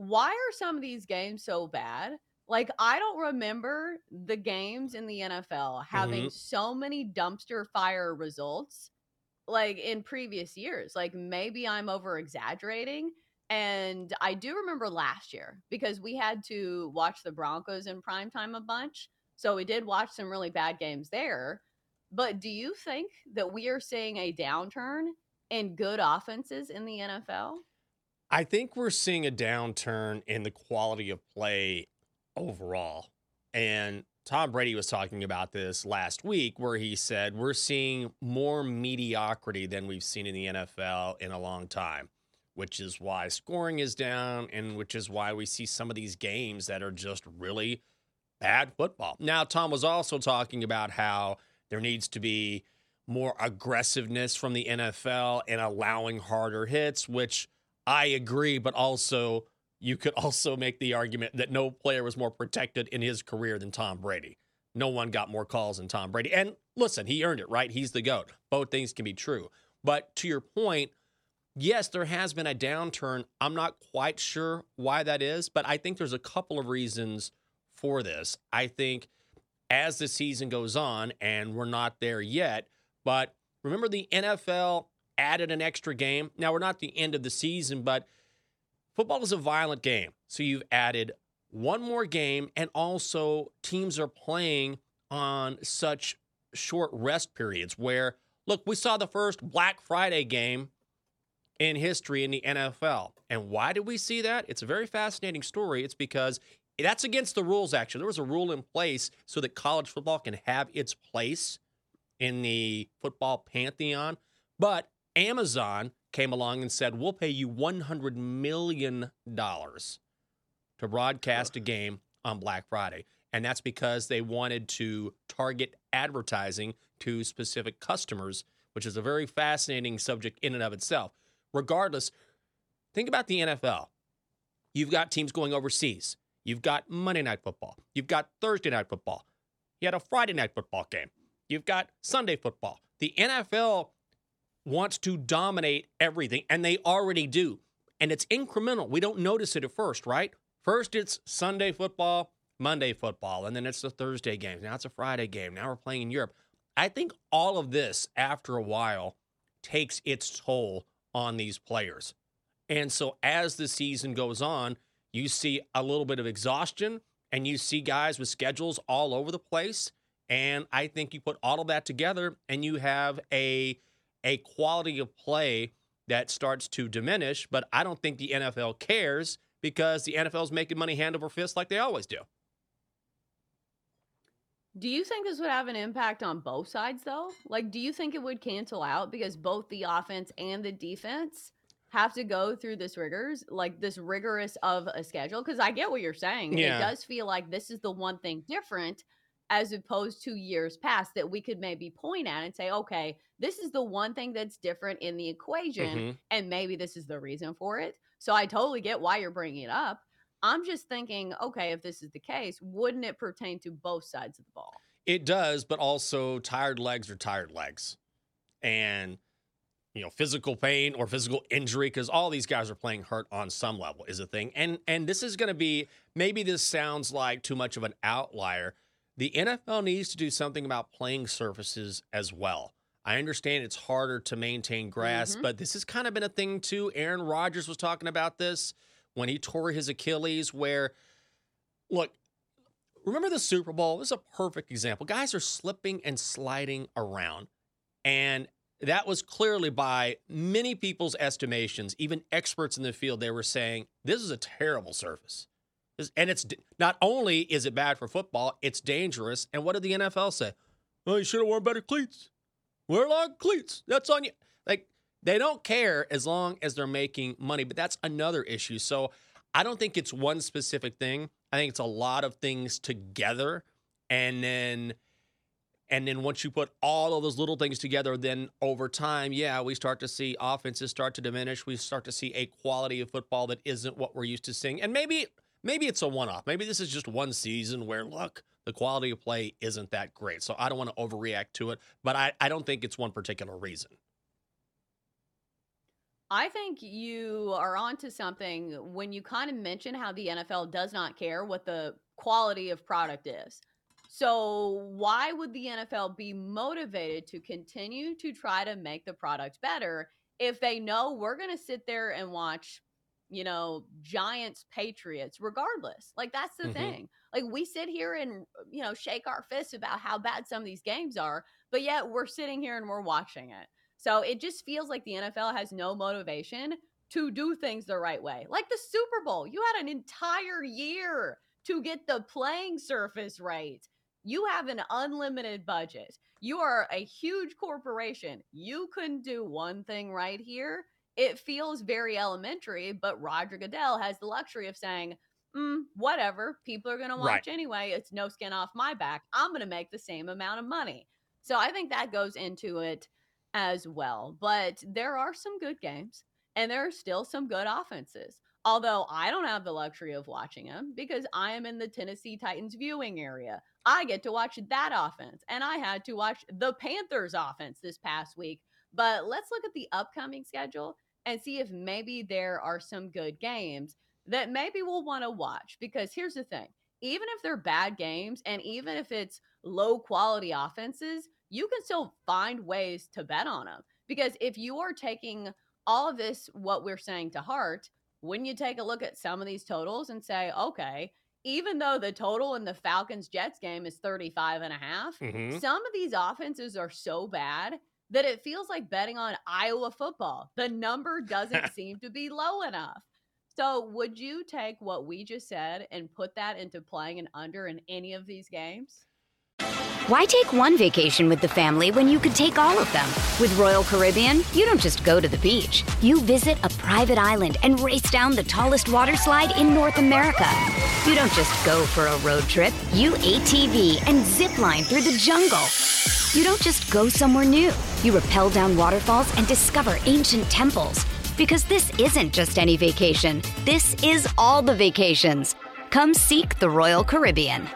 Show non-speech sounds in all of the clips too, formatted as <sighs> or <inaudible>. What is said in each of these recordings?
why are some of these games so bad? Like I don't remember the games in the NFL having mm-hmm. so many dumpster fire results like in previous years. Like maybe I'm over exaggerating. And I do remember last year because we had to watch the Broncos in prime time a bunch. So we did watch some really bad games there. But do you think that we are seeing a downturn in good offenses in the NFL? I think we're seeing a downturn in the quality of play overall. And Tom Brady was talking about this last week, where he said we're seeing more mediocrity than we've seen in the NFL in a long time, which is why scoring is down and which is why we see some of these games that are just really bad football. Now, Tom was also talking about how there needs to be more aggressiveness from the NFL and allowing harder hits, which I agree, but also you could also make the argument that no player was more protected in his career than Tom Brady. No one got more calls than Tom Brady. And listen, he earned it, right? He's the GOAT. Both things can be true. But to your point, yes, there has been a downturn. I'm not quite sure why that is, but I think there's a couple of reasons for this. I think as the season goes on, and we're not there yet, but remember the NFL added an extra game. Now, we're not the end of the season, but football is a violent game. So you've added one more game, and also teams are playing on such short rest periods where, look, we saw the first Black Friday game in history in the NFL. And why did we see that? It's a very fascinating story. It's because that's against the rules, actually. There was a rule in place so that college football can have its place in the football pantheon. But Amazon came along and said, We'll pay you $100 million to broadcast a game on Black Friday. And that's because they wanted to target advertising to specific customers, which is a very fascinating subject in and of itself. Regardless, think about the NFL. You've got teams going overseas. You've got Monday Night Football. You've got Thursday Night Football. You had a Friday Night Football game. You've got Sunday Football. The NFL wants to dominate everything, and they already do. And it's incremental. We don't notice it at first, right? First, it's Sunday football, Monday football, and then it's the Thursday game. Now it's a Friday game. Now we're playing in Europe. I think all of this, after a while, takes its toll on these players. And so as the season goes on, you see a little bit of exhaustion and you see guys with schedules all over the place. And I think you put all of that together and you have a a quality of play that starts to diminish. But I don't think the NFL cares because the NFL is making money hand over fist like they always do. Do you think this would have an impact on both sides, though? Like, do you think it would cancel out because both the offense and the defense have to go through this rigors, like this rigorous of a schedule? Because I get what you're saying. Yeah. It does feel like this is the one thing different as opposed to years past that we could maybe point at and say, okay, this is the one thing that's different in the equation, mm-hmm. and maybe this is the reason for it. So I totally get why you're bringing it up. I'm just thinking, okay, if this is the case, wouldn't it pertain to both sides of the ball? It does, but also tired legs are tired legs. And you know, physical pain or physical injury because all these guys are playing hurt on some level is a thing. And and this is going to be maybe this sounds like too much of an outlier, the NFL needs to do something about playing surfaces as well. I understand it's harder to maintain grass, mm-hmm. but this has kind of been a thing too. Aaron Rodgers was talking about this when he tore his Achilles, where, look, remember the Super Bowl? This is a perfect example. Guys are slipping and sliding around. And that was clearly by many people's estimations, even experts in the field, they were saying this is a terrible surface. And it's not only is it bad for football, it's dangerous. And what did the NFL say? Well, you should have worn better cleats. Wear long cleats. That's on you. Like they don't care as long as they're making money, but that's another issue. So I don't think it's one specific thing. I think it's a lot of things together. And then and then once you put all of those little things together, then over time, yeah, we start to see offenses start to diminish. We start to see a quality of football that isn't what we're used to seeing. And maybe maybe it's a one-off. Maybe this is just one season where look, the quality of play isn't that great. So I don't want to overreact to it, but I, I don't think it's one particular reason. I think you are onto something when you kind of mention how the NFL does not care what the quality of product is. So, why would the NFL be motivated to continue to try to make the product better if they know we're going to sit there and watch, you know, Giants Patriots regardless? Like, that's the mm-hmm. thing. Like, we sit here and, you know, shake our fists about how bad some of these games are, but yet we're sitting here and we're watching it. So it just feels like the NFL has no motivation to do things the right way. Like the Super Bowl, you had an entire year to get the playing surface right. You have an unlimited budget. You are a huge corporation. You couldn't do one thing right here. It feels very elementary, but Roger Goodell has the luxury of saying, mm, whatever, people are going to watch right. anyway. It's no skin off my back. I'm going to make the same amount of money. So I think that goes into it as well. But there are some good games and there are still some good offenses. Although I don't have the luxury of watching them because I am in the Tennessee Titans viewing area. I get to watch that offense, and I had to watch the Panthers offense this past week. But let's look at the upcoming schedule and see if maybe there are some good games that maybe we'll want to watch. Because here's the thing even if they're bad games and even if it's low quality offenses, you can still find ways to bet on them. Because if you are taking all of this, what we're saying to heart, when you take a look at some of these totals and say, okay, even though the total in the Falcons Jets game is 35 and a half, mm-hmm. some of these offenses are so bad that it feels like betting on Iowa football. The number doesn't <laughs> seem to be low enough. So, would you take what we just said and put that into playing an under in any of these games? Why take one vacation with the family when you could take all of them? With Royal Caribbean, you don't just go to the beach. You visit a private island and race down the tallest water slide in North America. You don't just go for a road trip. You ATV and zip line through the jungle. You don't just go somewhere new. You rappel down waterfalls and discover ancient temples. Because this isn't just any vacation. This is all the vacations. Come seek the Royal Caribbean.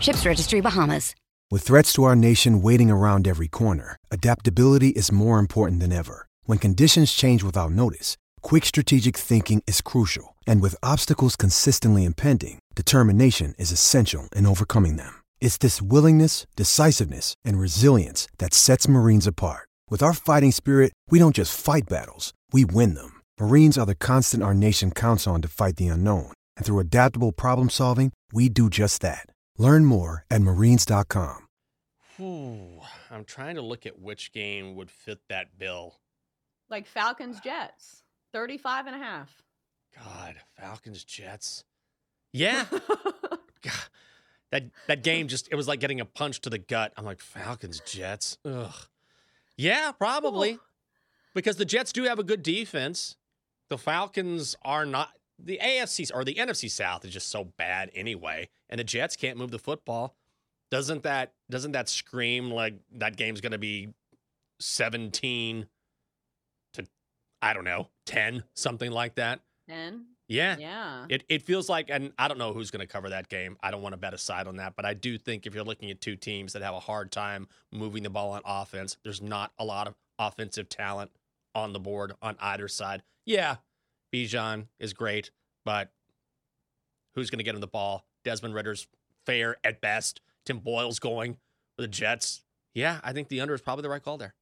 Ships Registry Bahamas. With threats to our nation waiting around every corner, adaptability is more important than ever. When conditions change without notice, quick strategic thinking is crucial. And with obstacles consistently impending, determination is essential in overcoming them. It's this willingness, decisiveness, and resilience that sets Marines apart. With our fighting spirit, we don't just fight battles, we win them. Marines are the constant our nation counts on to fight the unknown. And through adaptable problem solving, we do just that. Learn more at marines.com. Ooh, I'm trying to look at which game would fit that bill. Like Falcons Jets, 35 and a half. God, Falcons Jets. Yeah. <laughs> God, that that game just it was like getting a punch to the gut. I'm like Falcons Jets. Ugh. Yeah, probably. Ooh. Because the Jets do have a good defense. The Falcons are not the AFC or the NFC South is just so bad anyway, and the Jets can't move the football. Doesn't that doesn't that scream like that game's going to be 17 to I don't know, 10, something like that? 10? Yeah. Yeah. It it feels like and I don't know who's going to cover that game. I don't want to bet a side on that, but I do think if you're looking at two teams that have a hard time moving the ball on offense, there's not a lot of offensive talent on the board on either side. Yeah, Bijan is great, but who's going to get him the ball? Desmond Ridder's fair at best. Tim Boyle's going for the Jets. Yeah, I think the under is probably the right call there.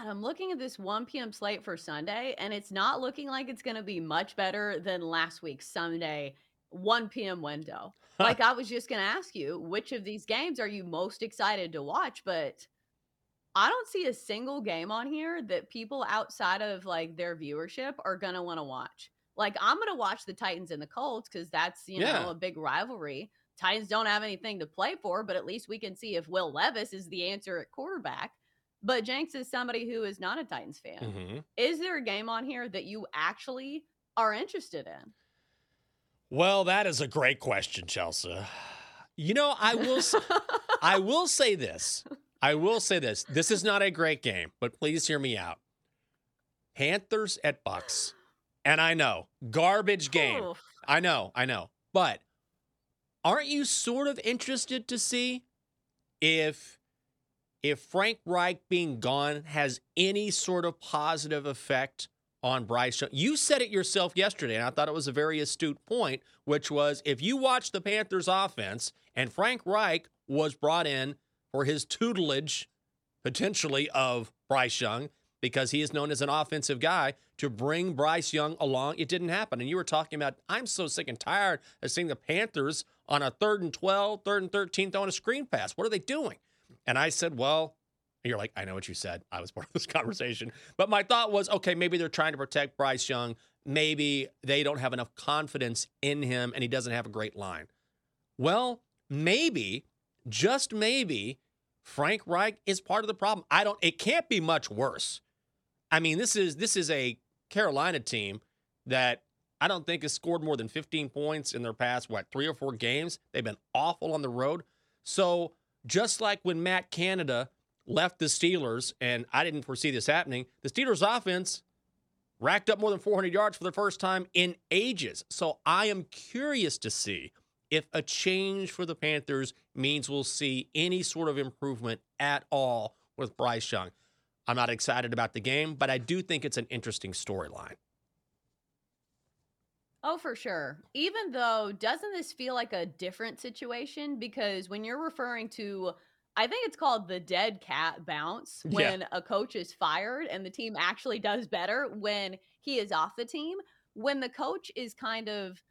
God, I'm looking at this 1 p.m. slate for Sunday, and it's not looking like it's going to be much better than last week's Sunday 1 p.m. window. <laughs> like I was just going to ask you, which of these games are you most excited to watch? But I don't see a single game on here that people outside of like their viewership are going to want to watch. Like I'm going to watch the Titans and the Colts cuz that's, you Yeah. know, a big rivalry. Titans don't have anything to play for, but at least we can see if Will Levis is the answer at quarterback. But Jenks is somebody who is not a Titans fan. Mhm. Is there a game on here that you actually are interested in? Well, that is a great question, Chelsa. You know, I will <laughs> I will say this. I will say this. This is not a great game, but please hear me out. Panthers at Bucks. And I know, garbage game. Oof. I know, I know. But aren't you sort of interested to see if if Frank Reich being gone has any sort of positive effect on Bryce Young? You said it yourself yesterday, and I thought it was a very astute point, which was if you watch the Panthers offense and Frank Reich was brought in for his tutelage potentially of Bryce Young because he is known as an offensive guy to bring Bryce Young along. It didn't happen. And you were talking about, I'm so sick and tired of seeing the Panthers on a third and 12, third and 13 throwing a screen pass. What are they doing? And I said, well, you're like, I know what you said. I was <laughs> part of this conversation. But my thought was, okay, maybe they're trying to protect Bryce Young. Maybe they don't have enough confidence in him and he doesn't have a great line. Well, maybe, just maybe, Frank Reich is part of the problem. I don't it can't be much worse. I mean, this is this is a Carolina team that I don't think has scored more than 15 points in their past what, 3 or 4 games. They've been awful on the road. So, just like when Matt Canada left the Steelers and I didn't foresee this happening, the Steelers offense racked up more than 400 yards for the first time in ages. So, I am curious to see if a change for the Panthers means we'll see any sort of improvement at all with Bryce Young. I'm not excited about the game, but I do think it's an interesting storyline. Oh, for sure. Even though, doesn't this feel like a different situation? Because when you're referring to, I think it's called the dead cat bounce Yeah. when a coach is fired and the team actually does better when he is off the team. When the coach is kind of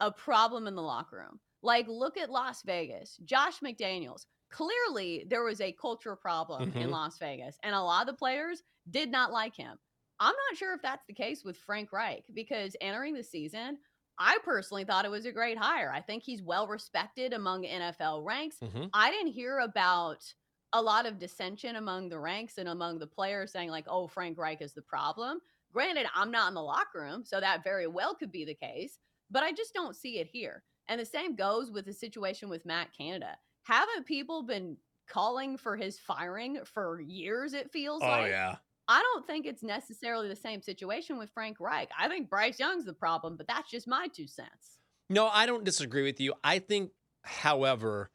a problem in the locker room. Like, look at Las Vegas. Josh McDaniels. Clearly, there was a culture problem in Mhm. Las Vegas, and a lot of the players did not like him. I'm not sure if that's the case with Frank Reich because entering the season, I personally thought it was a great hire. I think he's well respected among NFL ranks. Mhm. I didn't hear about a lot of dissension among the ranks and among the players saying, like, oh, Frank Reich is the problem. Granted, I'm not in the locker room, so that very well could be the case, but I just don't see it here. And the same goes with the situation with Matt Canada. Haven't people been calling for his firing for years, it feels Oh like? yeah. I don't think it's necessarily the same situation with Frank Reich. I think Bryce Young's the problem, but that's just my two cents. No, I don't disagree with you. I think, however,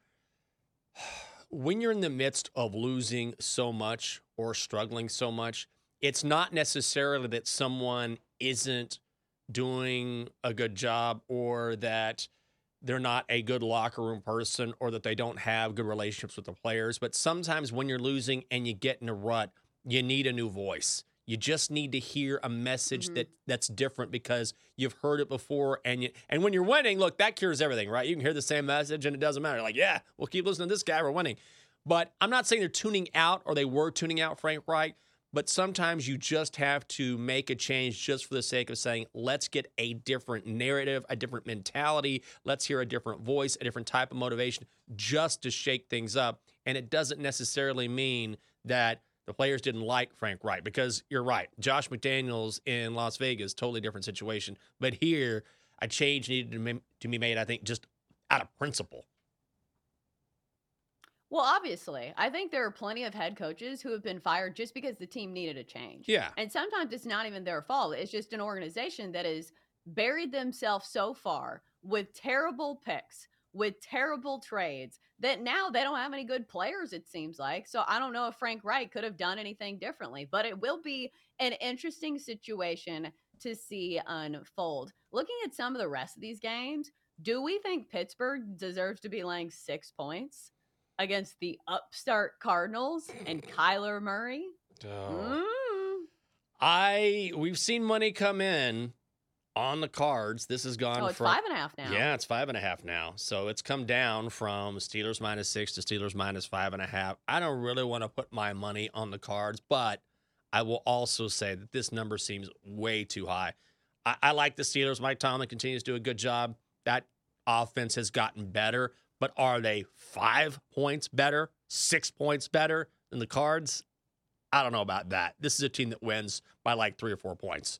<sighs> when you're in the midst of losing so much or struggling so much, it's not necessarily that someone isn't doing a good job or that they're not a good locker room person or that they don't have good relationships with the players. But sometimes when you're losing and you get in a rut, you need a new voice. You just need to hear a message Mhm. that that's different because you've heard it before and you and when you're winning, look, that cures everything, right? You can hear the same message and it doesn't matter. Like, yeah, we'll keep listening to this guy, we're winning. But I'm not saying they're tuning out or they were tuning out Frank Reich, but sometimes you just have to make a change just for the sake of saying, let's get a different narrative, a different mentality, let's hear a different voice, a different type of motivation just to shake things up. And it doesn't necessarily mean that the players didn't like Frank Reich because you're right. Josh McDaniels in Las Vegas, totally different situation. But here, a change needed to be made, I think, just out of principle. Well, obviously, I think there are plenty of head coaches who have been fired just because the team needed a change. Yeah. And sometimes it's not even their fault. It's just an organization that has buried themselves so far with terrible picks, with terrible trades, that now they don't have any good players, it seems like. So I don't know if Frank Reich could have done anything differently, but it will be an interesting situation to see unfold. Looking at some of the rest of these games, do we think Pittsburgh deserves to be laying six points against the upstart Cardinals and Kyler Murray? Mm. I we've seen money come in on the cards, this has gone Oh, it's from five and a half now. Yeah, it's five and a half now. So it's come down from Steelers minus six to Steelers minus five and a half. I don't really want to put my money on the cards, but I will also say that this number seems way too high. I, I like the Steelers. Mike Tomlin continues to do a good job. That offense has gotten better, but are they five points better, six points better than the cards? I don't know about that. This is a team that wins by like three or four points.